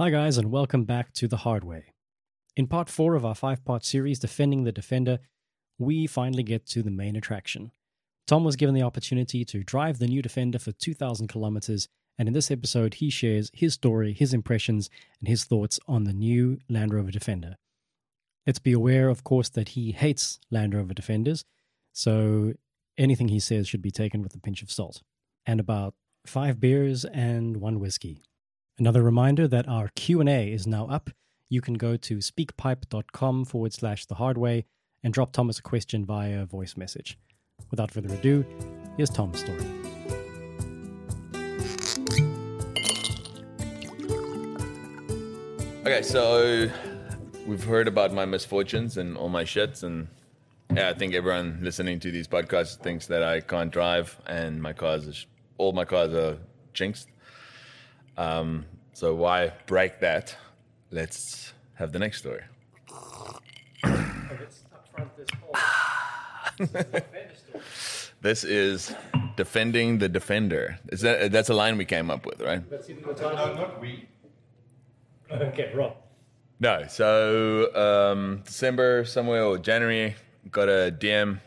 Hi, guys, and welcome back to The Hard Way. In part four of our five part series, Defending the Defender, we finally get to the main attraction. Tom was given the opportunity to drive the new Defender for 2,000 kilometers, and in this episode, he shares his story, his impressions, and his thoughts on the new Land Rover Defender. Let's be aware, of course, that he hates Land Rover Defenders, so anything he says should be taken with a pinch of salt. And about five beers and one whiskey. Another reminder that our Q&A is now up. You can go to speakpipe.com forward slash the hard way and drop Thomas a question via voice message. Without further ado, here's Tom's story. Okay, so we've heard about my misfortunes and all my shits, and yeah, I think everyone listening to these podcasts thinks that I can't drive, and my cars, are, all my cars are jinxed. Um, so why break that? Let's have the next story. this is defending the defender. Is that that's a line we came up with, right? No, not we. Okay, Rob. No. So um, December somewhere or January, got a DM.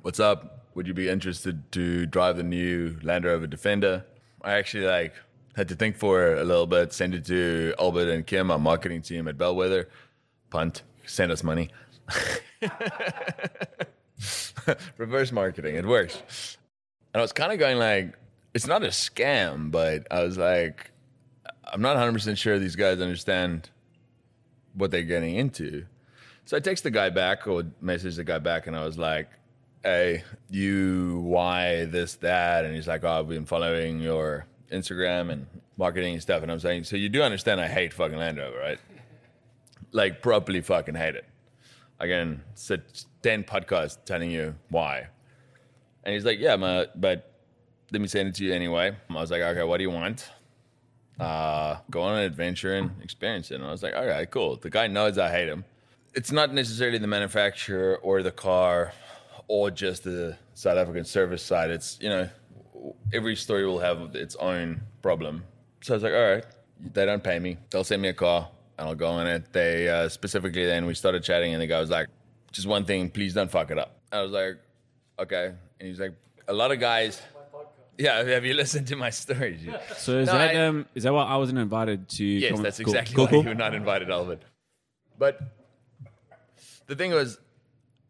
What's up? Would you be interested to drive the new Land Rover Defender? I actually like had to think for a little bit. Send it to Albert and Kim, our marketing team at Bellwether. Punt. Send us money. Reverse marketing. It works. And I was kind of going like, it's not a scam, but I was like, I'm not 100% sure these guys understand what they're getting into. So I text the guy back or message the guy back, and I was like, "Hey, you why this that?" And he's like, "Oh, I've been following your Instagram and marketing and stuff." And I'm saying, "So you do understand I hate fucking Land Rover, right? Like properly fucking hate it. Can sit ten podcasts telling you why." And he's like, "Yeah, ma, but let me send it to you anyway." I was like, "Okay, what do you want?" uh, go on an adventure and experience it. And I was like, all right, cool. The guy knows I hate him. It's not necessarily the manufacturer or the car or just the South African service side. It's, you know, every story will have its own problem. So I was like, all right, they don't pay me. They'll send me a car and I'll go on it. They uh, specifically then we started chatting and the guy was like, just one thing, please don't fuck it up. I was like, okay. And he's like, a lot of guys. Yeah, have you listened to my stories? You- So is No, that I- um is that why I wasn't invited to? Yes, come- that's exactly Cool, why cool. you were not invited, Alvin. But the thing was,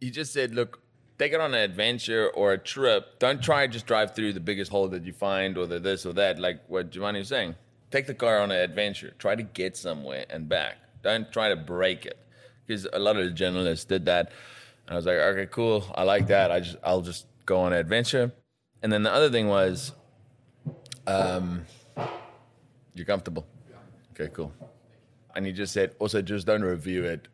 he just said, look, take it on an adventure or a trip. Don't try to just drive through the biggest hole that you find or the this or that, like what Giovanni was saying. Take the car on an adventure. Try to get somewhere and back. Don't try to break it. Because a lot of the journalists did that. And I was like, okay, cool. I like that. I just I'll just go on an adventure. And then the other thing was, um, you're comfortable. Okay, cool. And he just said, also just don't review it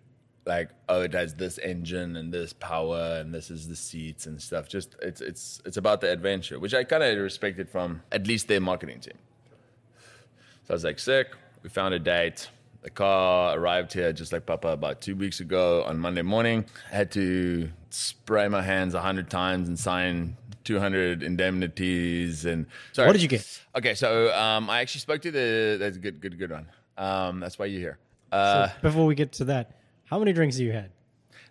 like, oh, it has this engine and this power and this is the seats and stuff. Just it's it's it's about the adventure, which I kind of respected from at least their marketing team. So I was like, sick. We found a date. The car arrived here just like Papa about two weeks ago on Monday morning. I had to spray my hands a hundred times and sign 200 indemnities and sorry. What did you get? Okay, so um, I actually spoke to the. That's a good, good, good one. Um, that's why you're here. Uh, Before we get to that, how many drinks have you had?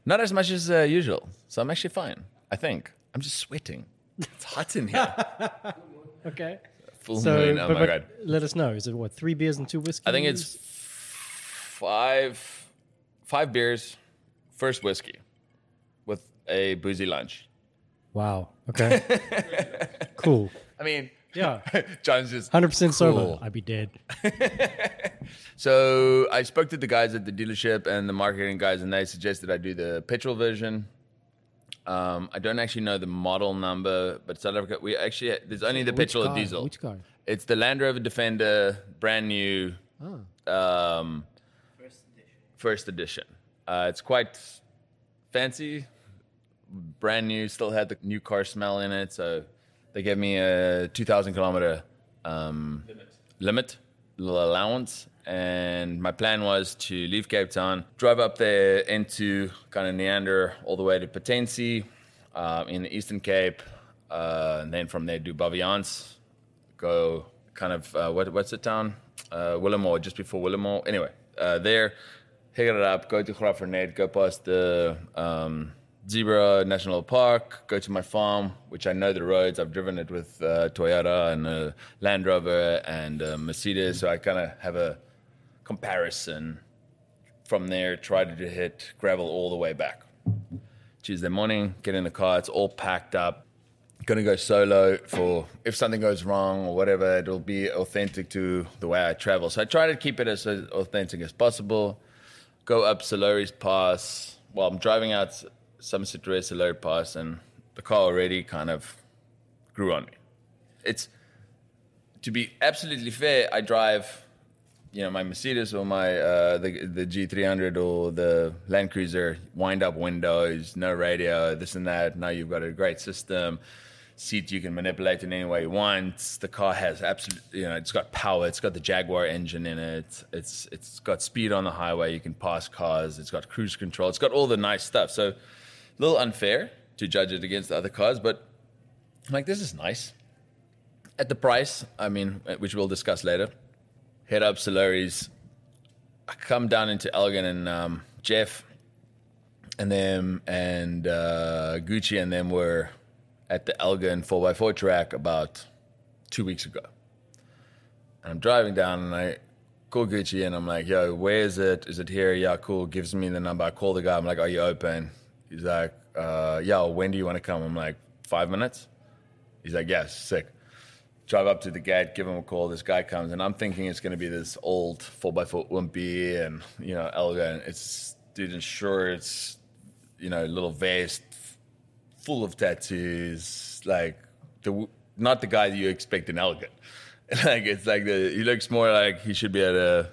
not as much as uh, usual, so I'm actually fine. I think I'm just sweating. It's hot in here. Okay. Full So, moon. Oh but- my but god. let us know. Is it what, three beers and two whiskeys? I think it's five, five beers, first whiskey, with a boozy lunch. Wow. Okay. cool. I mean, Yeah. Jon's just 100% sober. I'd be dead. So I spoke to the guys at the dealership and the marketing guys, and they suggested I do the petrol version. Um, I don't actually know the model number, but South Africa, we actually there's only the Which petrol car? or diesel. Which car? It's the Land Rover Defender, brand new, um, first edition. Uh, it's quite fancy, brand new. Still had the new car smell in it, so they gave me a 2,000 kilometer um, limit, little allowance. And my plan was to leave Cape Town, drive up there into kind of Neander all the way to Patensie uh, in the Eastern Cape, uh, and then from there do Baviaans, go kind of uh, what, what's the town? uh, Willowmore, just before Willowmore. Anyway, uh, there, hit it up, go to Graaff-Reinet, go past the um, Zebra National Park, go to my farm, which I know the roads. I've driven it with uh, Toyota and a Land Rover and a Mercedes, so I kind of have a comparison. From there, try to hit gravel all the way back. Tuesday morning, get in the car, it's all packed up. Gonna go solo for if something goes wrong or whatever, it'll be authentic to the way I travel. So I try to keep it as authentic as possible. Go up Sir Lowry's Pass. Well, I'm driving out Somerset West Sir Lowry's Pass, and the car already kind of grew on me. It's to be absolutely fair, I drive you know my Mercedes or my uh, the the G300 or the Land Cruiser, wind up windows, no radio, this and that. Now you've got a great system, seat you can manipulate in any way you want. The car has absolute, you know, it's got power. It's got the Jaguar engine in it. It's it's got speed on the highway. You can pass cars. It's got cruise control. It's got all the nice stuff. So a little unfair to judge it against the other cars, but I'm like this is nice. At the price, I mean, which we'll discuss later head up Sir Lowry's. I come down into Elgin and um, Jeff and them and uh, Gucci and them were at the Elgin 4x4 track about two weeks ago. And I'm driving down and I call Gucci and I'm like, yo, where is it? Is it here? Yeah, cool. Gives me the number. I call the guy. I'm like, are you open? He's like, uh, yeah, when do you want to come? I'm like, five minutes? He's like, yes, sick drive up to the gate, give him a call. This guy comes, and I'm thinking it's going to be this old 4x4 Wimpy and, you know, Elga. It's, dude, in shorts, you know, little vest, full of tattoos. Like, the not the guy that you expect in Elgin. like, it's like the, he looks more like he should be at a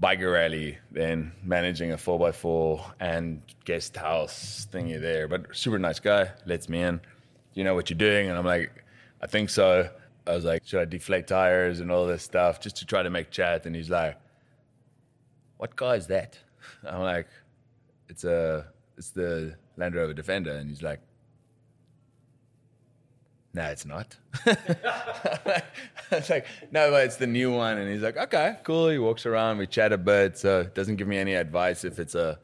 biker rally then managing a 4x4 and guest house thingy there. But super nice guy, lets me in. You know what you're doing? And I'm like, I think so. I was like, should I deflate tires and all this stuff just to try to make chat? And he's like, what car is that? I'm like, it's a, it's the Land Rover Defender. And he's like, no, it's not. I was like, no, but it's the new one. And he's like, okay, cool. He walks around, we chat a bit. So doesn't give me any advice if it's a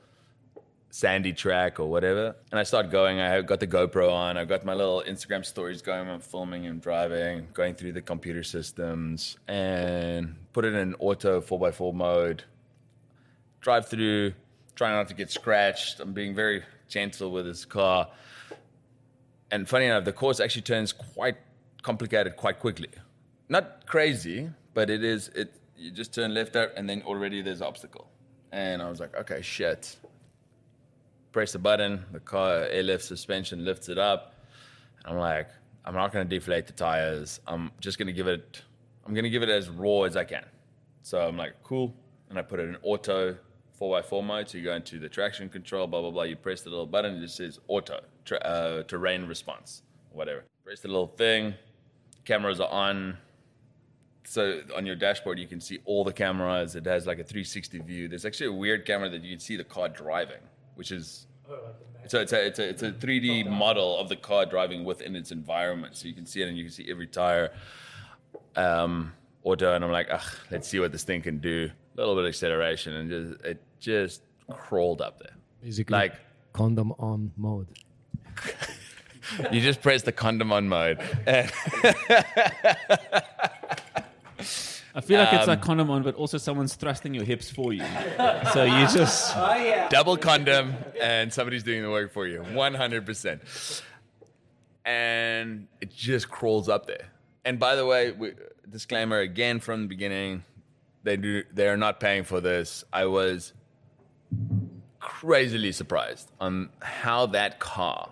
sandy track or whatever. And I start going. I got the GoPro on. I've got my little Instagram stories going. I'm filming and driving, going through the computer systems, and put it in auto 4x4 mode. Drive through, trying not to get scratched. I'm being very gentle with this car. And funny enough, the course actually turns quite complicated quite quickly. Not crazy, but it is. It you just turn left out, and then already there's an obstacle. And I was like, okay, shit press the button, the car airlift suspension lifts it up. And I'm like, I'm not going to deflate the tires. I'm just going to give it, I'm going to give it as raw as I can. So I'm like, cool. And I put it in auto 4x4 mode. So you go into the traction control, blah, blah, blah. You press the little button, it just says auto, tra- uh, terrain response, whatever. Press the little thing, cameras are on. So on your dashboard, you can see all the cameras. It has like a 360 view. There's actually a weird camera that you can see the car driving which is so it's a, it's a it's a 3D model of the car driving within its environment. So you can see it and you can see every tire. Um, auto, and I'm like, ugh, let's see what this thing can do. A little bit of acceleration, and just it just crawled up there. Basically, Like condom on mode. you just press the condom on mode. I feel like it's Um, like condom on, but also someone's thrusting your hips for you. so you just double condom and somebody's doing the work for you 100% and it just crawls up there and by the way we, disclaimer again from the beginning they do they are not paying for this i was crazily surprised on how that car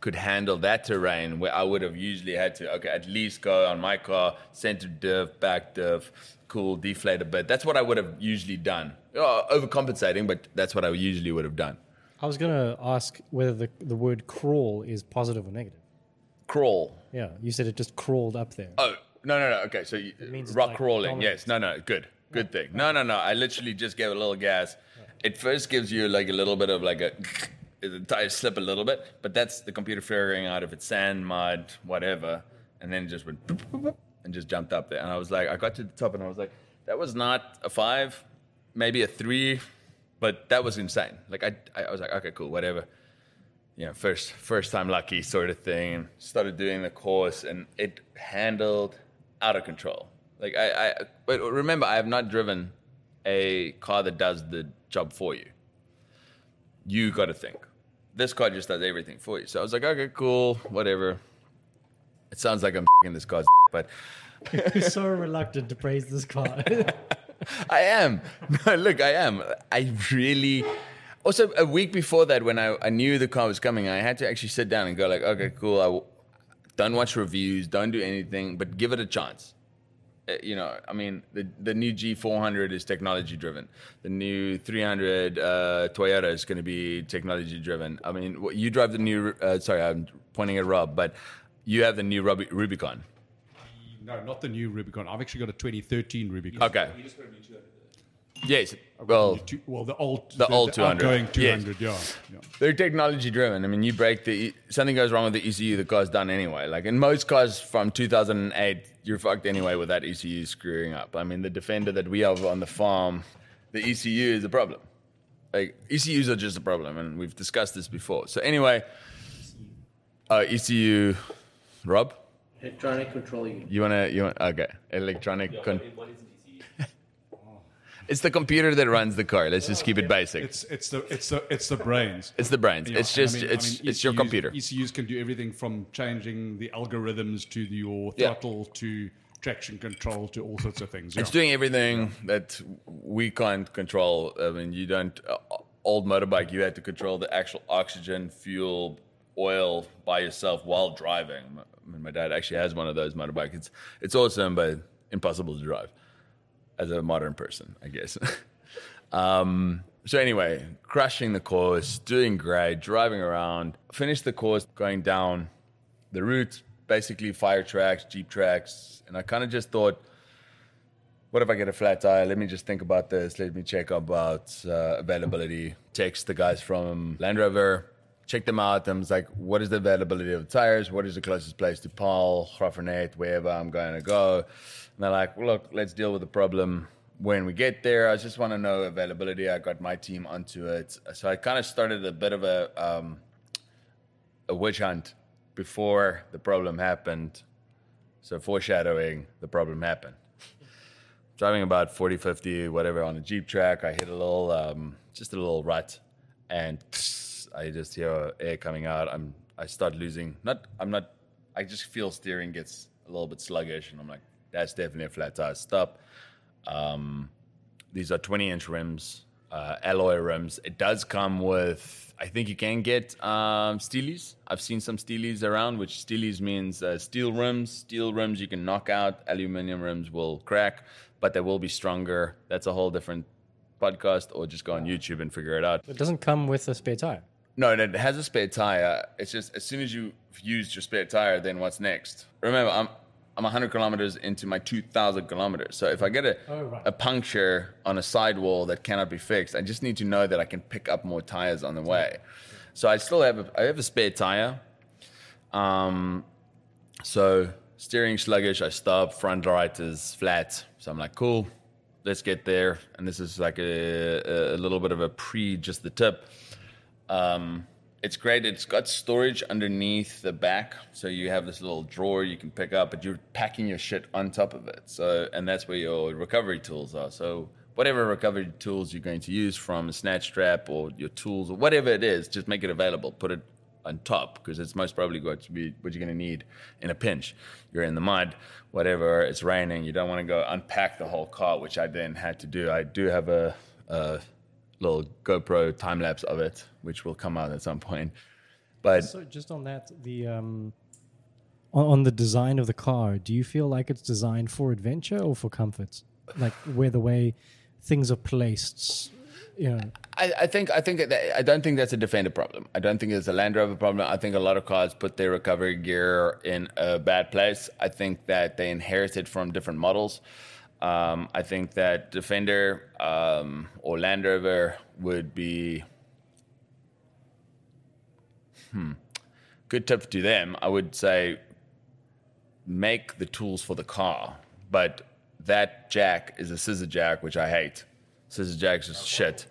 could handle that terrain where I would have usually had to, okay, at least go on my car, center diff, back diff, cool, deflate a bit. That's what I would have usually done. Oh, overcompensating, but that's what I usually would have done. I was going to ask whether the, the word crawl is positive or negative. Crawl. Yeah, you said it just crawled up there. Oh, no, no, no. Okay, so you, means rock like crawling. dominance. Yes. No, no. Good. Good thing. No, no, no. I literally just gave a little gas. It first gives you like a little bit of like a. The tires slip a little bit, but that's the computer figuring out if it's sand, mud, whatever, and then it just went boop, boop, boop, and just jumped up there. And I was like, I got to the top and I was like, That was not a five, maybe a three, but that was insane. Like I, I was like, okay, cool, whatever. You know, first first time lucky sort of thing. Started doing the course, and it handled out of control. Like I, I but remember, I have not driven a car that does the job for you. You got to think. This car just does everything for you. So I was like, okay, cool, whatever. It sounds like I'm in this car's, but You're so reluctant to praise this car. I am. No, look, I am. I really. Also, a week before that, when I, I knew the car was coming, I had to actually sit down and go like, okay, cool. I w- don't watch reviews, don't do anything, but give it a chance. Uh, you know, I mean, the the new G400 is technology driven. The new 300 uh, Toyota is going to be technology driven. I mean, what- you drive the new. Uh, sorry, I'm pointing at Rob, but you have the new Rubi- Rubicon. No, not the new Rubicon. I've actually got a 2013 Rubicon. Okay. Yes. Well, Two- well, the old, The old 200. outgoing Yes. 200, yeah. yeah. They're technology driven. I mean, you break the something goes wrong with the ECU, the car's done anyway. Like in most cars from 2008, you're fucked anyway with that ECU screwing up. I mean, the Defender that we have on the farm, the ECU is a problem. Like ECUs are just a problem, and we've discussed this before. So anyway, uh, ECU, Rob, Electronic control unit. you wanna you want okay electronic. Con- it's the computer that runs the car. Let's just keep it basic. It's it's the it's the it's the brains. It's the brains. Yeah, It's and I just mean- I it's mean, it's your computer. ECUs can do everything from changing the algorithms to the, your Yeah. throttle to traction control to all sorts of things. It's doing everything that we can't control. I mean, you don't. Uh, old motorbike, you had to control the actual oxygen, fuel, oil by yourself while driving. I mean, my dad actually has one of those motorbikes. It's it's awesome, but impossible to drive as a modern person, I guess. um, so anyway, crushing the course, doing great, driving around, finished the course, going down the route, basically fire tracks, jeep tracks, and I kind of just thought what if I get a flat tire? Let me just think about this. Let me check about uh, availability. Text the guys from Land Rover, check them out. I was like, what is the availability of tires? What is the closest place to Paarl, Graaff-Reinet, wherever I'm going to go? And they're like, well, look, let's deal with the problem when we get there. I just want to know availability. I got my team onto it. So I kind of started a bit of a, um, a witch hunt before the problem happened. So foreshadowing, the problem happened driving about 40, 50, whatever on a Jeep track. I hit a little, um, just a little rut, and I just hear air coming out. I'm, I start losing. Not, I'm not. I just feel steering gets a little bit sluggish, and I'm like, that's definitely a flat tire. Stop. Um, these are 20 inch rims, uh, alloy rims. It does come with, I think you can get um, steelies. I've seen some steelies around, which steelies means uh, steel rims. Steel rims you can knock out, aluminum rims will crack, but they will be stronger. That's a whole different podcast, or just go on YouTube and figure it out. it doesn't come with a spare tire. No, it has a spare tire. It's just as soon as you've used your spare tire, then what's next? Remember, I'm I'm 100 kilometers into my 2,000 kilometers. So if I get a Oh, right. a puncture on a sidewall that cannot be fixed, I just need to know that I can pick up more tires on the way. So I still have a, I have a spare tire. Um, so steering sluggish, I stop. Front right is flat. So I'm like, cool, let's get there. And this is like a, a little bit of a pre just the tip. Um, it's great. It's got storage underneath the back, so you have this little drawer you can pick up, but you're packing your shit on top of it. So, and that's where your recovery tools are. So, whatever recovery tools you're going to use from a snatch strap or your tools or whatever it is, just make it available. Put it on top because it's most probably going to be what you're going to need in a pinch. You're in the mud, whatever. It's raining. You don't want to go unpack the whole car, which I then had to do. I do have a, a little GoPro time lapse of it, which will come out at some point. But So just on that, the um, on, on the design of the car, do you feel like it's designed for adventure or for comfort? Like where the way things are placed, you know. I, I think I think that, I don't think that's a Defender problem. I don't think it's a Land Rover problem. I think a lot of cars put their recovery gear in a bad place. I think that they inherited from different models. Um, I think that Defender um, or Land Rover would be hmm, good tip to them. I would say make the tools for the car, but that jack is a scissor jack, which I hate. Scissor jacks is shit.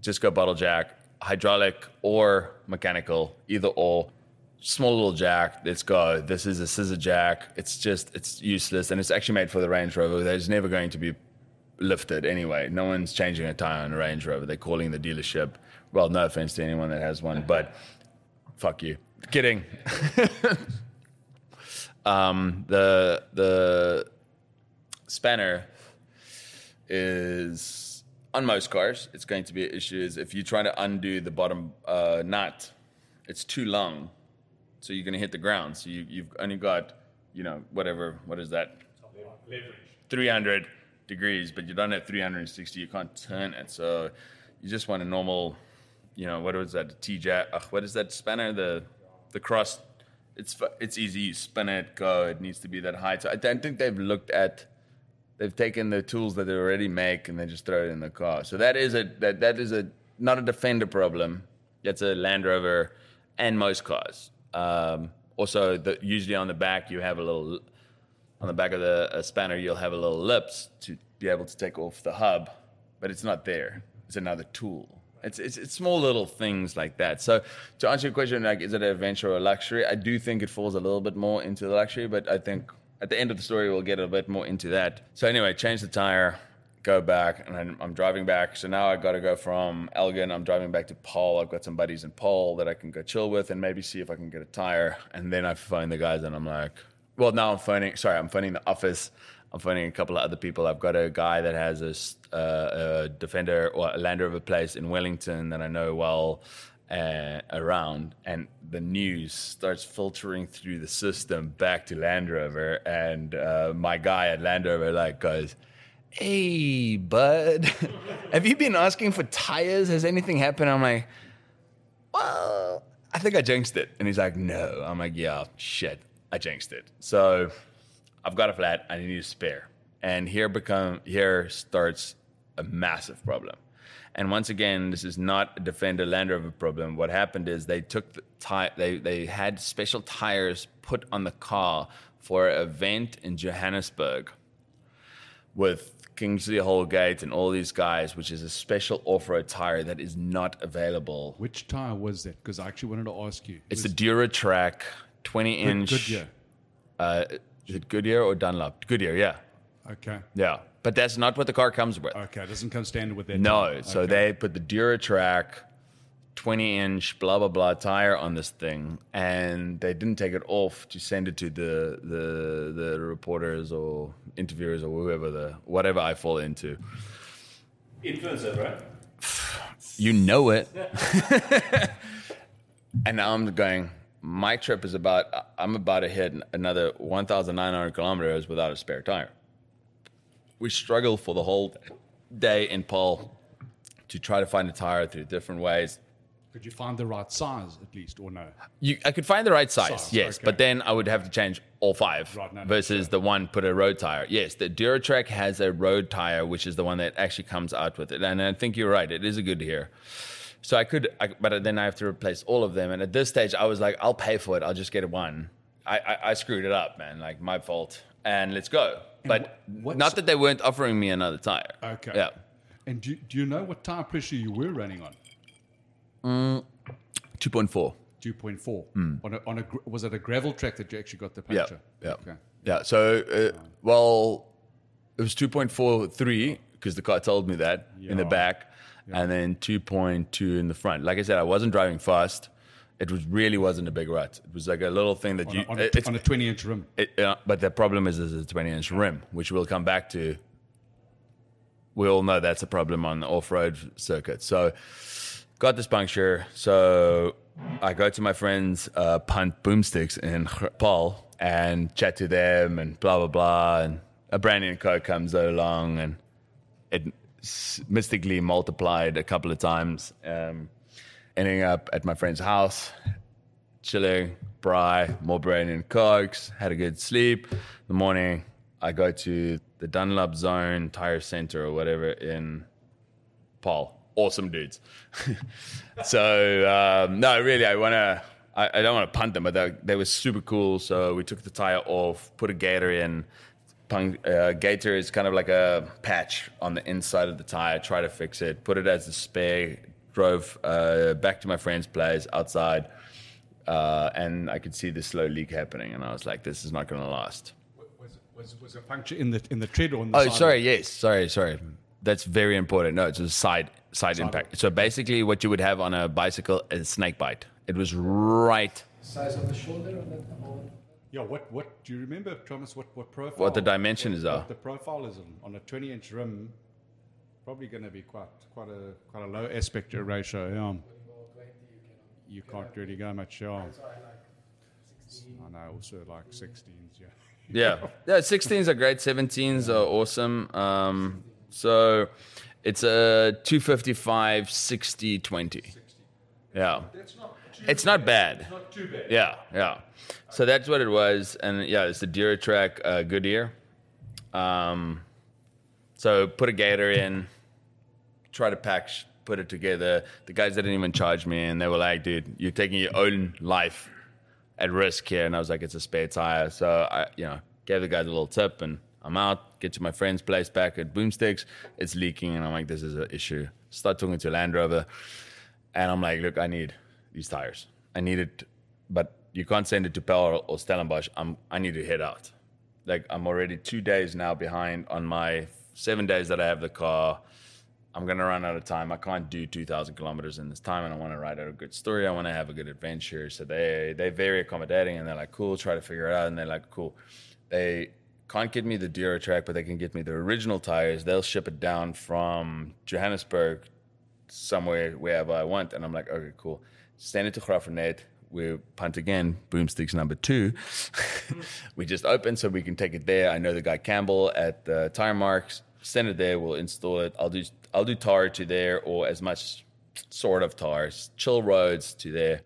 Just go bottle jack, hydraulic or mechanical, either or. Small little jack, let's go. This is a scissor jack. It's just, it's useless. And it's actually made for the Range Rover. There's never going to be lifted anyway. No one's changing a tire on a Range Rover. They're calling the dealership. Well, no offense to anyone that has one, but fuck you. Kidding. um, the the spanner is on most cars. It's going to be an issue. Is if you try to undo the bottom uh, nut, it's too long, so you're going to hit the ground. So you, you've only got, you know, whatever. What is that? Leverage. 300 degrees, but you don't have 360. You can't turn it. So you just want a normal, you know, what was that? T jack. ugh, What is that spanner? The the cross. It's it's easy. You spin it, go. It needs to be that height. So I don't think they've looked at. They've taken the tools that they already make and they just throw it in the car. So that is a that that is a not a Defender problem. That's a Land Rover and most cars. Um, also, the, usually on the back you have a little on the back of the uh, spanner, you'll have a little lips to be able to take off the hub, but it's not there. It's another tool. It's, it's, it's small little things like that. So to answer your question, like, is it an adventure or a luxury? I do think it falls a little bit more into the luxury, but I think at the end of the story, we'll get a bit more into that. So anyway, change the tire, go back, and I'm, driving back. So now I've got to go from Elgin. I'm driving back to Paarl. I've got some buddies in Paarl that I can go chill with and maybe see if I can get a tire. And then I phone the guys and I'm like, well, now I'm phoning. Sorry, I'm phoning the office. I'm phoning a couple of other people. I've got a guy that has a, uh, a defender or a Land Rover place in Wellington that I know well uh, around, and the news starts filtering through the system back to Land Rover, and uh, my guy at Land Rover like goes. Hey, bud, have you been asking for tires? Has anything happened? I'm like, well, I think I jinxed it. And he's like, no. I'm like, yeah, shit, I jinxed it. So I've got a flat, I need a spare. And here become here starts a massive problem. And once again, this is not a Defender Land Rover problem. What happened is they took the tire, they, they had special tires put on the car for an event in Johannesburg with Kingsley Holgate and all these guys, which is a special off-road tire that is not available Which tire was that? Because I actually wanted to ask you. it's the DuraTrac 20 Good- inch. Goodyear. Uh, is it Goodyear or Dunlop? Goodyear, yeah. Okay. Yeah. But that's not what the car comes with. Okay. It doesn't come standard with that. No. So they put the DuraTrac 20 inch blah, blah, blah tire on this thing. And they didn't take it off to send it to the, the, the reporters or interviewers or whoever the, whatever I fall into. Influencer, right? You know it. and now I'm going, my trip is about, I'm about to hit another 1,900 kilometers without a spare tire. We struggle for the whole day in Paarl to try to find a tire through different ways. Could you find the right size at least, or no? You, I could find the right size, Size, yes, okay. but then I would have to change all five Right, no, versus the one put a road tire. Yes, the DuraTrac has a road tire, which is the one that actually comes out with it, and I think you're right. It is a Goodyear. So I could, I, but then I have to replace all of them. And at this stage, I was like, I'll pay for it. I'll just get one. I, I, I screwed it up, man. Like my fault. And let's go. But wh- not that they weren't offering me another tire. Okay. Yeah. And do, do you know what tire pressure you were running on? 2.4. 2.4. On a, on a, was it a gravel track that you actually got the Hmm. Yeah. Yeah. Okay. Yeah. So, uh, well, it was 2.43 because the car told me that in the Yeah. back, and then 2.2 in the front. Like I said, I wasn't driving fast. It was really wasn't a big rut. It was like a little thing that On, you. a, on, a, it's- on a 20 inch rim. it, uh, but the problem is, is a 20 inch rim, which we'll come back to. We all know that's a problem on the off road circuit. So, got this puncture. So, I go to my friends' uh, punt boomsticks in Paarl and chat to them and blah, blah, blah. And a brand new car comes along and it mystically multiplied a couple of times. Um, ending up at my friend's house, chilling, braai, more brain and cokes, had a good sleep. In the morning, I go to the Dunlop Zone Tire Center or whatever in Paarl. Awesome dudes. so, um, no, really, I want to. I, I don't want to punt them, but they, they were super cool. So we took the tire off, put a gator in, punk, uh, Gator is kind of like a patch on the inside of the tire. Try to fix it. Put it as a spare. Drove uh, back to my friend's place outside, uh, and I could see the slow leak happening. And I was like, "This is not going to last." Was, was, was a puncture in the in the tread or on the Oh, sorry. Yes, sorry, sorry. That's very important. No, it's a side side impact. So basically, what you would have on a bicycle is a snake bite. It was right Size of the shoulder on that. Yeah, what, what do you remember, Thomas? What, what profile? What the dimensions what, are. What the profile is on, on a 20 inch rim. Probably going to be quite quite a quite a low aspect ratio. Yeah. You can't really go much. Yeah. I know. Also like 16s. Yeah. Yeah, yeah. 16s are great. 17s are awesome. Um, so it's a 255 60 20. Yeah, it's not bad. It's Not too bad. Yeah, yeah. So that's what it was, and yeah, it's the DuraTrac uh, Goodyear. Um, so put a gator in, try to pack, put it together. The guys didn't even charge me, and they were like, "Dude, you're taking your own life at risk here." And I was like, "It's a spare tire." So I, you know, gave the guys a little tip, and I'm out. Get to my friend's place back at Boomsticks. It's leaking, and I'm like, "This is an issue." Start talking to Land Rover, and I'm like, "Look, I need these tires. I need it, but you can't send it to Pel or Stellenbosch. I'm I need to head out. Like I'm already two days now behind on my seven days that I have the car. I'm gonna run out of time. I can't do 2,000 kilometers in this time, and I want to write out a good story. I want to have a good adventure. So they they're very accommodating, and they're like, cool. Try to figure it out, and they're like, cool. They can't get me the DuraTrac, but they can get me the original tires. They'll ship it down from Johannesburg somewhere wherever I want. And I'm like, okay, cool. Send it to Graaff-Reinet. We punt again, boomsticks number two. we just open so we can take it there. I know the guy Campbell at the Tire Mart. Send it there. We'll install it. I'll do I'll do tar to there or as much sort of tars, chill roads to there.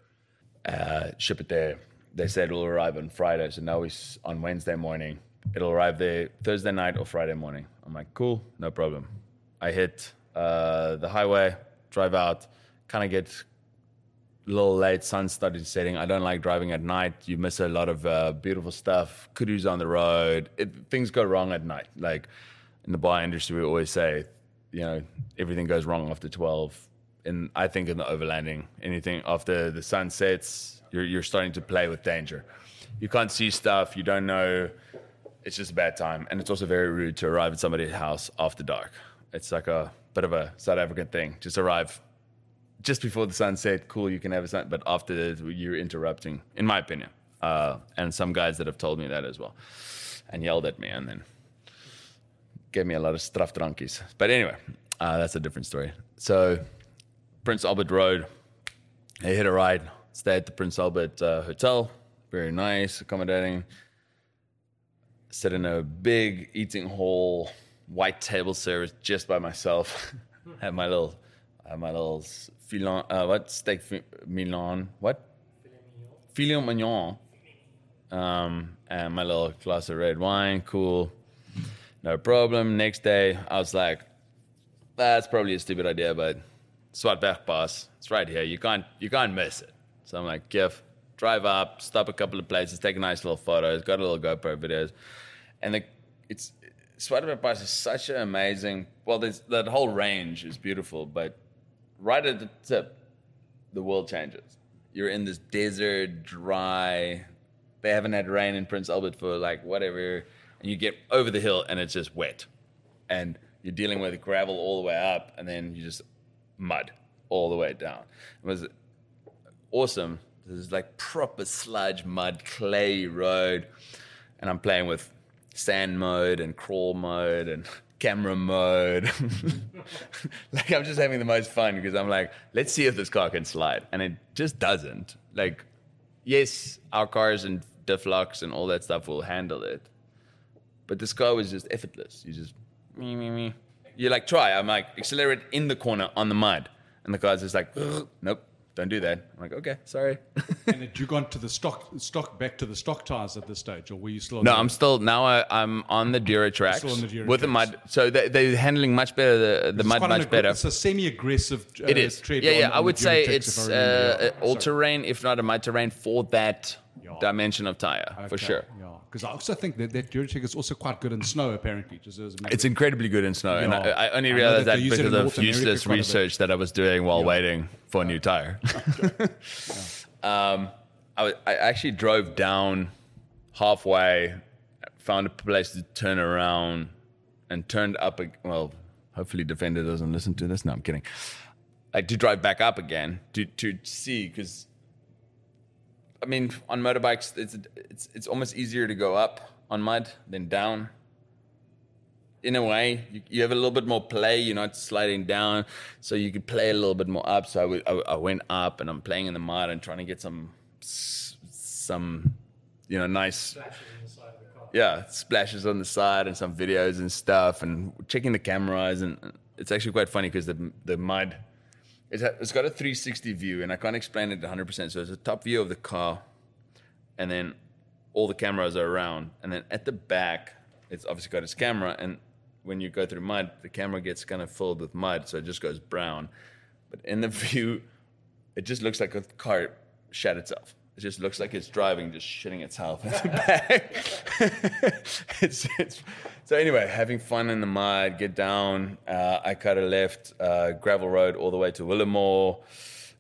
Uh, ship it there. They said it'll arrive on Friday, so now it's on Wednesday morning. It'll arrive there Thursday night or Friday morning. I'm like, cool, no problem. I hit uh, the highway, drive out, kind of get a little late. Sun started setting. I don't like driving at night. You miss a lot of uh, beautiful stuff. Kudu's on the road. It, things go wrong at night. Like in the bar industry, we always say, you know, everything goes wrong after 12. And I think in the overlanding, anything after the sun sets, you're, you're starting to play with danger. You can't see stuff. You don't know. It's just a bad time. And it's also very rude to arrive at somebody's house after dark. It's like a bit of a South African thing. Just arrive just before the sunset, cool, you can have a sun, but after that, you're interrupting, in my opinion. Uh, and some guys that have told me that as well and yelled at me and then gave me a lot of strafdrankies. But anyway, uh, that's a different story. So, Prince Albert Road, I hit a ride, stayed at the Prince Albert uh, Hotel, very nice, accommodating. Sit in a big eating hall, white table service just by myself. had my little, had my little filet, uh, what steak fi- Milan, what filet mignon, um, and my little glass of red wine. Cool, no problem. Next day, I was like, that's probably a stupid idea, but Swartberg Pass, it's right here. You can't, you can't miss it. So I'm like, Gif, drive up, stop a couple of places, take nice little photos, got a little GoPro videos, and the, it's Swartberg Pass is such an amazing. Well, that whole range is beautiful, but right at the tip, the world changes. You're in this desert, dry. They haven't had rain in Prince Albert for like whatever, and you get over the hill and it's just wet, and you're dealing with gravel all the way up, and then you just mud all the way down. It was awesome. There's like proper sludge, mud, clay road, and I'm playing with sand mode and crawl mode and camera mode. like I'm just having the most fun because I'm like, let's see if this car can slide, and it just doesn't. Like, yes, our cars and diff locks and all that stuff will handle it, but this car was just effortless. You just me me me. You like try. I'm like accelerate in the corner on the mud, and the car's just like, nope, don't do that. I'm like, okay, sorry. and had you gone to the stock stock back to the stock tires at this stage, or were you still? on No, I'm still now. I, I'm on the DuraTracs Still on the Dura with the tracks. mud. So they, they're handling much better. The, the mud much aggr- better. It's a semi-aggressive. Uh, It is. tread Yeah, on- yeah. on I the would say Duratec, it's if remember. uh, all terrain, if not a mud terrain, for that Yeah. dimension of tire for sure. Yeah, because I also think that that Duratec is also quite good in snow. Apparently, just as It's incredibly good in snow, and I, I only I realized that that, it because of useless quite a bit. research that I was doing while waiting for a new tire. um, I, I actually drove down halfway, found a place to turn around, and turned up. Well, hopefully, Defender doesn't listen to this. No, I'm kidding. I to drive back up again to to see because I mean, on motorbikes, it's it's it's almost easier to go up on mud than down. In a way, you, you have a little bit more play. You're not sliding down, so you could play a little bit more up. So I w- I- I went up, and I'm playing in the mud and trying to get some some you know nice yeah splashes on the side and some videos and stuff, and checking the cameras. And it's actually quite funny because the the mud it's, it's got a 360 view, and I can't explain it 100%. So it's a top view of the car, and then all the cameras are around. And then at the back, it's obviously got its camera. And when you go through mud, the camera gets kind of filled with mud, so it just goes brown. But in the view, it just looks like a car shat itself. It just looks like it's driving, just shitting itself in the back. it's, it's, so anyway, having fun in the mud, get down. Uh, I cut a left, uh, gravel road all the way to Willowmore.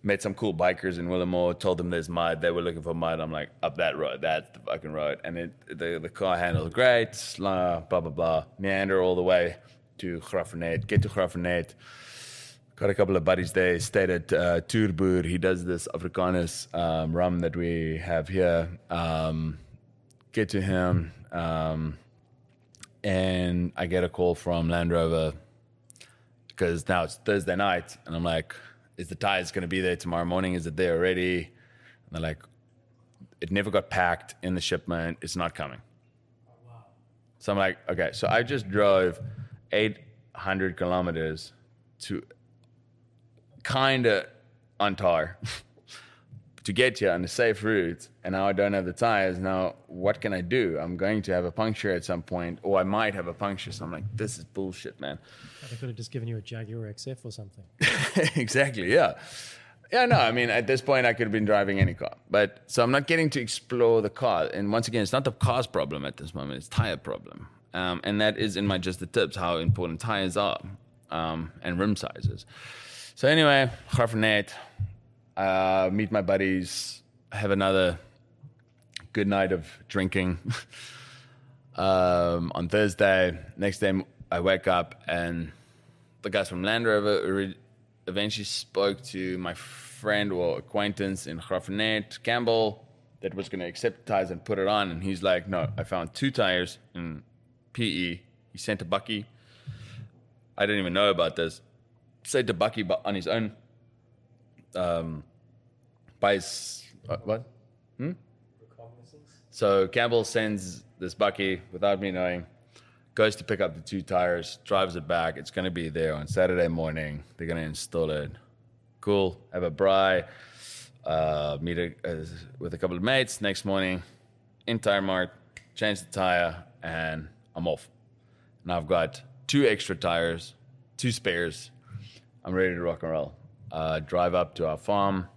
Met some cool bikers in Willowmore. Told them there's mud. They were looking for mud. I'm like, up that road. That's the fucking road. And it, the the car handles great. Blah blah blah. Meander all the way to Graaff-Reinet. Get to Graaff-Reinet. Got a couple of buddies there. Stayed at uh. He does this Afrikaners um, rum that we have here. Um, get to him, um, and I get a call from Land Rover because now it's Thursday night, and I'm like, "Is the tires going to be there tomorrow morning? Is it there already?" And they're like, "It never got packed in the shipment. It's not coming." So I'm like, "Okay." So I just drove 800 kilometers to kind of on tar to get here on a safe route, and now I don't have the tires. Now, what can I do? I'm going to have a puncture at some point, or I might have a puncture. So I'm like, this is bullshit, man. They could have just given you a Jaguar XF or something. exactly, yeah. Yeah, no, I mean, at this point, I could have been driving any car. But so I'm not getting to explore the car. And once again, it's not the car's problem at this moment, it's tire problem. Um, and that is in my just the tips how important tires are um, and rim sizes. So anyway, Graaff-Reinet, uh, meet my buddies, have another good night of drinking um, on Thursday. Next day, I wake up and the guys from Land Rover eventually spoke to my friend or acquaintance in Graaff-Reinet, Campbell, that was going to accept the tires and put it on. And he's like, no, I found two tires in PE. He sent a bakkie. I didn't even know about this. Said to bakkie bu- on his own. Um, by uh, what? So Campbell sends this bakkie without me knowing, goes to pick up the two tires, drives it back. It's going to be there on Saturday morning. They're going to install it. Cool. Have a braai. Uh, meet a, uh, with a couple of mates. Next morning, in Tire Mart, change the tire, and I'm off. Now I've got two extra tires, two spares. I'm ready to rock and roll. Uh, drive up to our farm.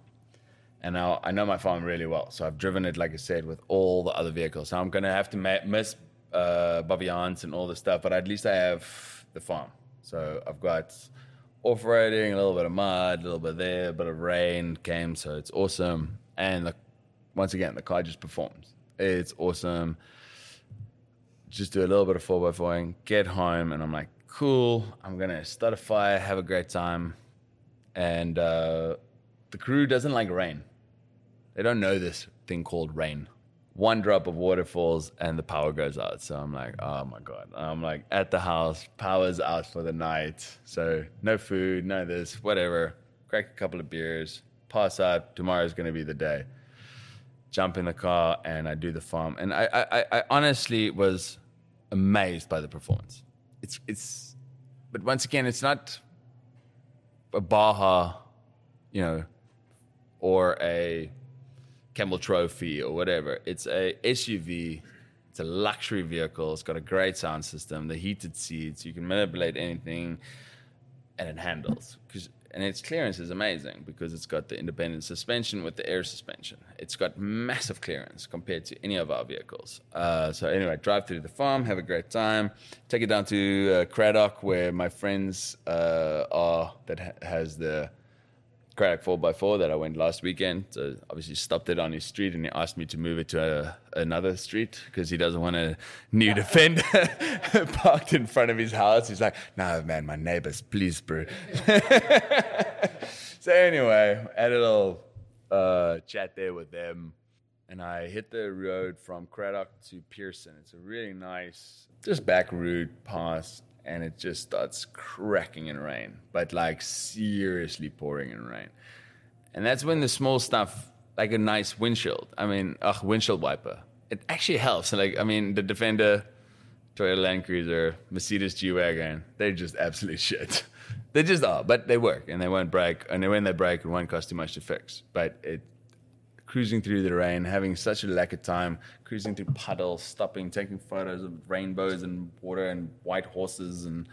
And now I know my farm really well. So I've driven it, like I said, with all the other vehicles. So I'm going to have to ma- miss uh, Baviaans and all this stuff, but at least I have the farm. So I've got off roading, a little bit of mud, a little bit there, a bit of rain came. So it's awesome. And the, once again, the car just performs. It's awesome. Just do a little bit of 4x4ing, get home, and I'm like, cool. I'm going to start a fire, have a great time. And uh, the crew doesn't like rain. They don't know this thing called rain. One drop of water falls and the power goes out. So I'm like, oh my God. I'm like at the house, power's out for the night. So no food, no this, whatever. Crack a couple of beers, pass out. Tomorrow's going to be the day. Jump in the car and I do the farm. And I, I, I honestly was amazed by the performance. It's, it's, but once again, it's not a Baja, you know, or a Camel Trophy or whatever. It's a SUV. It's a luxury vehicle. It's got a great sound system, the heated seats. You can manipulate anything. and it handles. 'Cause- and its clearance is amazing because it's got the independent suspension with the air suspension. It's got massive clearance compared to any of our vehicles. Uh, so anyway, drive through the farm, have a great time, take it down to uh, Cradock where my friends uh, are that ha- has the Cradock 4x4 that I went last weekend. So obviously stopped it on his street and he asked me to move it to a, another street because he doesn't want a new Defender parked in front of his house. He's like, no, man, my neighbors, please, bro. so anyway, had a little uh, chat there with them. And I hit the road from Cradock to Pearston. It's a really nice, just back route past, and it just starts cracking in rain, but like seriously pouring in rain. And that's when the small stuff, like a nice windshield, I mean, ugh, windshield wiper, it actually helps. Like, I mean, the Defender, Toyota Land Cruiser, Mercedes G Wagon, they're just absolute shit. they just are, but they work and they won't break. And when they break, it won't cost too much to fix. But it, cruising through the rain, having such a lack of time, cruising through puddles, stopping, taking photos of rainbows and water and white horses, and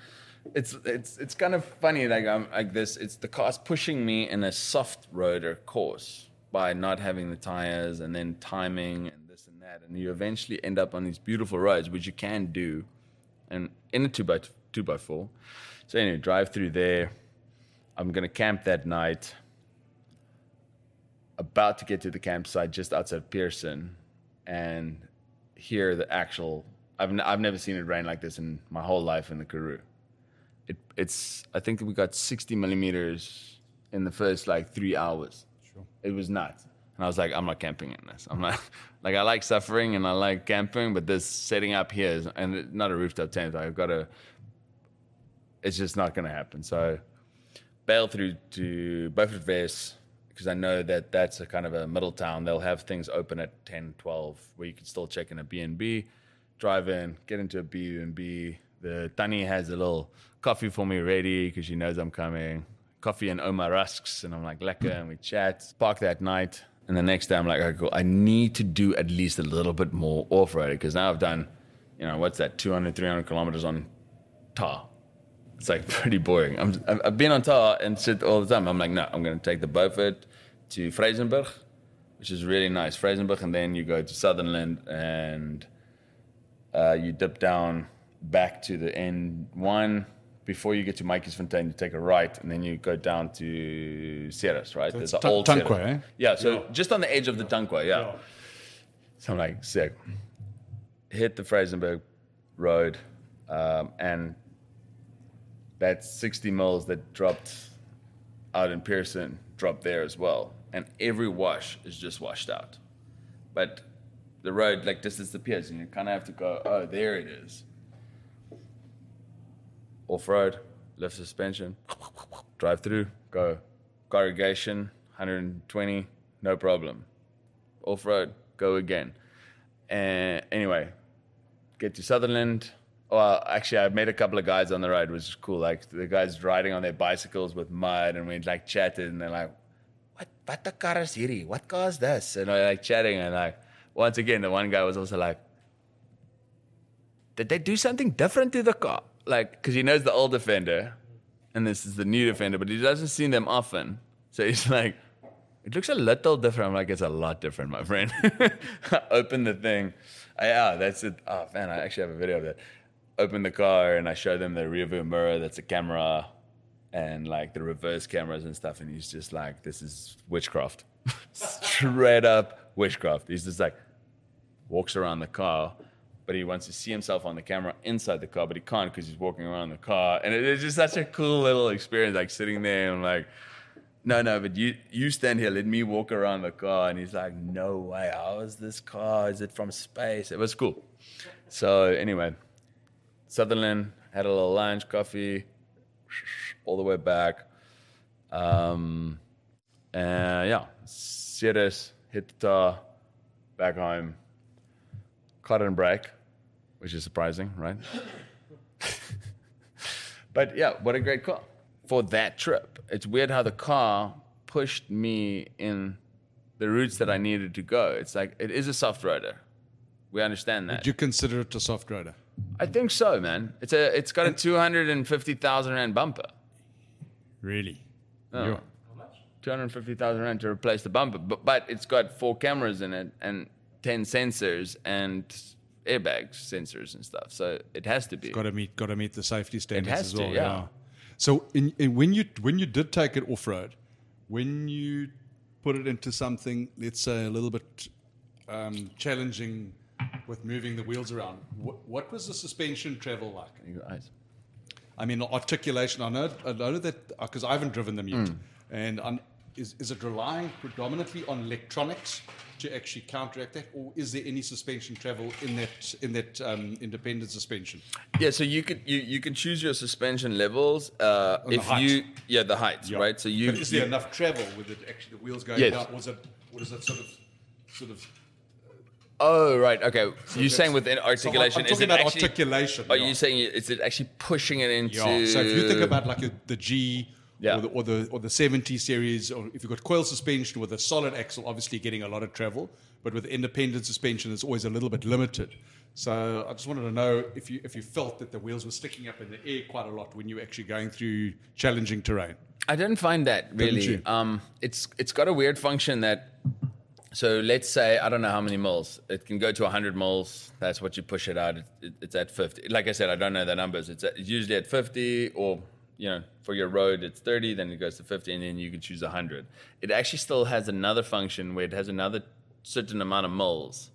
it's it's it's kind of funny. Like I'm like this. It's the car's pushing me in a soft roader course by not having the tires and then timing and this and that, and you eventually end up on these beautiful roads, which you can do, and in a two by two by four. So anyway, drive through there. I'm gonna camp that night about to get to the campsite just outside Pearston and hear the actual. I've, n- I've never seen it rain like this in my whole life in the Karoo. It, it's I think we got 60 millimeters in the first like three hours. Sure. It was nuts. And I was like, I'm not camping in this. I'm not like I like suffering and I like camping, but this setting up here is and not a rooftop tent. I've got to. It's just not going to happen. So bail through to Beaufort West because I know that that's a kind of a middle town. They'll have things open at 10, 12 where you can still check in a B&B, drive in, get into a B&B. The Tani has a little coffee for me ready because she knows I'm coming. Coffee and Ouma rusks. And I'm like, lekker. And we chat. Park that night. And the next day I'm like, okay, cool. I need to do at least a little bit more off-road because now I've done, you know, what's that, 200, 300 kilometers on tar it's like pretty boring. I'm, I've- been on tar and shit all the time. I'm like, no, I'm going to take the Beaufort to Fraserburg, which is really nice. Fraserburg, and then you go to Sutherland and uh, you dip down back to the N1 before you get to Matjiesfontein. You take a right, and then you go down to Ceres, right? So it's the Tan- old Tankwa, Ceres. eh? Yeah, so just on the edge of the Tankwa, yeah. So I'm like, sick. Hit the Fraserburg Road, um, and that 60 miles that dropped out in Pearston dropped there as well. And every wash is just washed out. But the road like just disappears, and you kind of have to go, oh, there it is. Off road, lift suspension, drive through, go. Corrugation, 120, no problem. Off road, go again. And anyway, get to Sutherland. Well, actually, I met a couple of guys on the road, which is cool. Like the guys riding on their bicycles with mud, and we like chatted, and they're like, "What? What the car is here? What car is this?" And I like chatting, and like once again, the one guy was also like, "Did they do something different to the car?" Like, because he knows the old Defender, and this is the new Defender, but he doesn't see them often. So he's like, it looks a little different. I'm like, it's a lot different, my friend. Open the thing. Yeah, that's it. Oh, man, I actually have a video of that. Open the car and I show them the rear view mirror that's a camera and like the reverse cameras and stuff. And he's just like, this is witchcraft. Straight up witchcraft. He's just like, walks around the car, but he wants to see himself on the camera inside the car, but he can't because he's walking around the car. And it, it is just such a cool little experience, like sitting there and like, no, no, but you you stand here, let me walk around the car. And he's like, no way, how is this car? Is it from space? It was cool. So anyway, Sutherland had a little lunch, coffee, all the way back. Um, and yeah, Ceres hit the tar, back home, cut and brake, which is surprising, right? but yeah, what a great car for that trip. It's weird how the car pushed me in the routes that I needed to go. It's like it is a soft roader. We understand that. Would you consider it a soft roader? I think so, man. It's a it's got a two hundred and fifty thousand rand bumper. Really? Oh. Yeah. 250,000 rand to replace the bumper, but, but it's got four cameras in it and 10 sensors and airbags sensors and stuff. So it has to be. Got to meet, got to meet the safety standards as to, well. yeah. So, in, in, when you when you did take it off road, when you put it into something, let's say a little bit um, challenging with moving the wheels around, what, what was the suspension travel like? You got eyes. I mean, articulation. I know, I know that because I haven't driven them yet. And um, is, is it relying predominantly on electronics to actually counteract that, or is there any suspension travel in that in that um, independent suspension? Yeah, so you could you, you can choose your suspension levels uh, if you yeah the height Yeah. right. So you, But is there you- enough travel with it actually the wheels going Yes. down? Was it what is it sort of sort of oh right okay. you're saying within so articulation I'm is talking it about actually, articulation. Are yeah. you saying is it actually pushing it into? Yeah. So if you think about like a, the G Yeah. or, the, or the or the 70 series, or if you've got coil suspension with a solid axle, obviously getting a lot of travel, but with independent suspension, it's always a little bit limited. So I just wanted to know if you if you felt that the wheels were sticking up in the air quite a lot when you were actually going through challenging terrain. I didn't find that really. Um, it's it's got a weird function that. So let's say I don't know how many mils. It can go to 100 mils. That's what you push it out. It, it, it's at 50. Like I said, I don't know the numbers. It's, at, it's usually at 50, or you know, for your road it's 30. Then it goes to 50, and then you can choose 100. It actually still has another function where it has another certain amount of mils,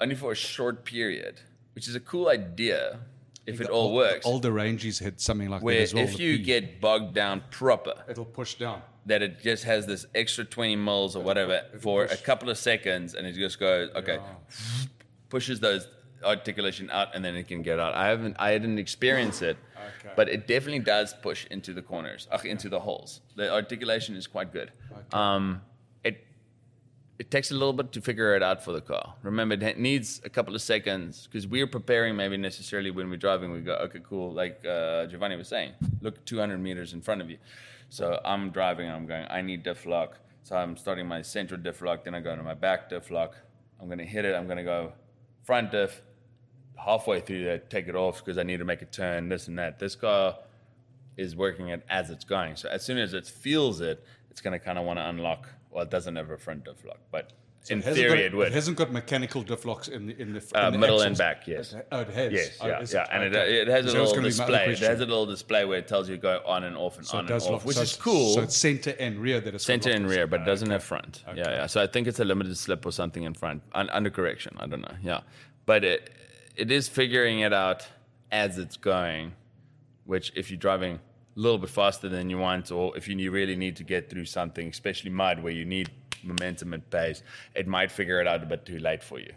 only for a short period, which is a cool idea if it all works. Older ranges had something like where that as well. if you P. get bogged down proper, it'll push down. that it just has this extra 20 mils or whatever for a couple of seconds and it just goes okay pushes those articulation out and then it can get out i haven't i didn't experience it Okay. but it definitely does push into the corners ugh, into the holes the articulation is quite good um, it it takes a little bit to figure it out for the car. Remember, it needs a couple of seconds because we're preparing. Maybe necessarily when we're driving, we go, okay, cool. Like uh, Giovanni was saying, look 200 meters in front of you. So I'm driving and I'm going. I need diff lock. So I'm starting my central diff lock. Then I go to my back diff lock. I'm gonna hit it. I'm gonna go front diff. Halfway through that, take it off because I need to make a turn. This and that. This car is working it as it's going. So as soon as it feels it, it's going to kind of want to unlock. Well, it doesn't have a front diff lock, but in It theory got- it would. It hasn't got mechanical diff locks in the in the, Uh, the middle and back, yes. Oh, it has. Yes, Oh, yeah, is yeah, it? and it, Okay. it has a So was little gonna be my other display. It has a little display where it tells you go on and off and So on it does and lock, off, which so is cool. So it's center and rear that is Center and rear, but it doesn't have front. Okay. Yeah, yeah. So I think it's a limited slip or something in front, un- under correction. I don't know. Yeah, but it it is figuring it out as it's going. Which, if you're driving a little bit faster than you want, or if you really need to get through something, especially mud where you need momentum and pace, it might figure it out a bit too late for you.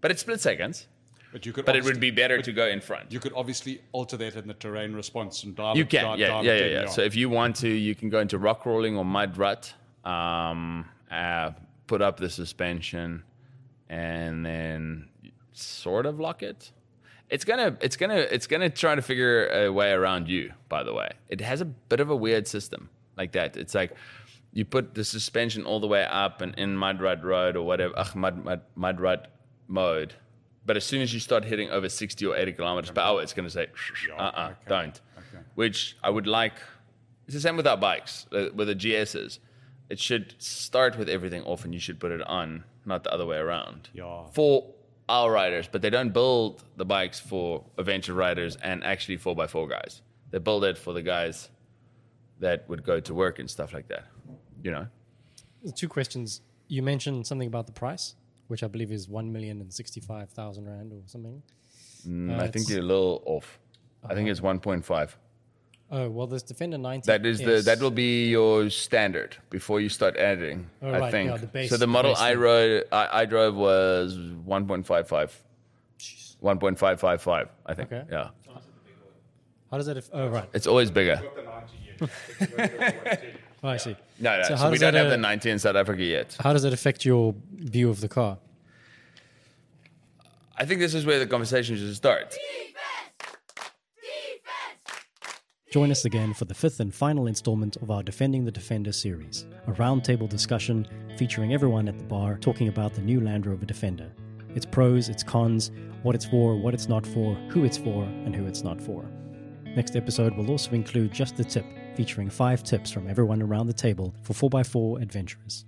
But it's split seconds. But you could. But it would be better to go in front. You could obviously alter that in the terrain response and dial You can, dial, yeah, dial yeah, yeah, yeah. So if you want to, you can go into rock rolling or mud rut, um, uh, put up the suspension, and then sort of lock it. It's gonna, it's gonna, it's gonna try to figure a way around you. By the way, it has a bit of a weird system like that. It's like you put the suspension all the way up and in mud rut road or whatever, ugh, mud, mud, mud rut mode. But as soon as you start hitting over 60 or 80 kilometers per hour, it's going to say, uh uh okay. don't. Okay. Which I would like. It's the same with our bikes, uh, with the GSs. It should start with everything off and you should put it on, not the other way around. Yeah. For our riders, but they don't build the bikes for adventure riders and actually 4x4 guys. They build it for the guys that would go to work and stuff like that. You know? Two questions. You mentioned something about the price, which I believe is one million and sixty-five thousand rand or something. Mm, Uh, I think you're a little off. I think it's 1.5. Oh well, this Defender 90. That is the that will be your standard before you start editing. Oh, I right, think yeah, the base- so. The the model base I thing. rode, I, I drove was 1.55, 1.555. I think. Okay. Yeah, How does that? If, oh right. it's always bigger. Oh, I see. No, no. So So, we don't have uh, the 90 in South Africa yet. How does that affect your view of the car? I think this is where the conversation should start. Join us again for the fifth and final installment of our Defending the Defender series, a roundtable discussion featuring everyone at the bar talking about the new Land Rover Defender, its pros, its cons, what it's for, what it's not for, who it's for, and who it's not for. Next episode will also include just the tip featuring five tips from everyone around the table for 4x4 adventurers.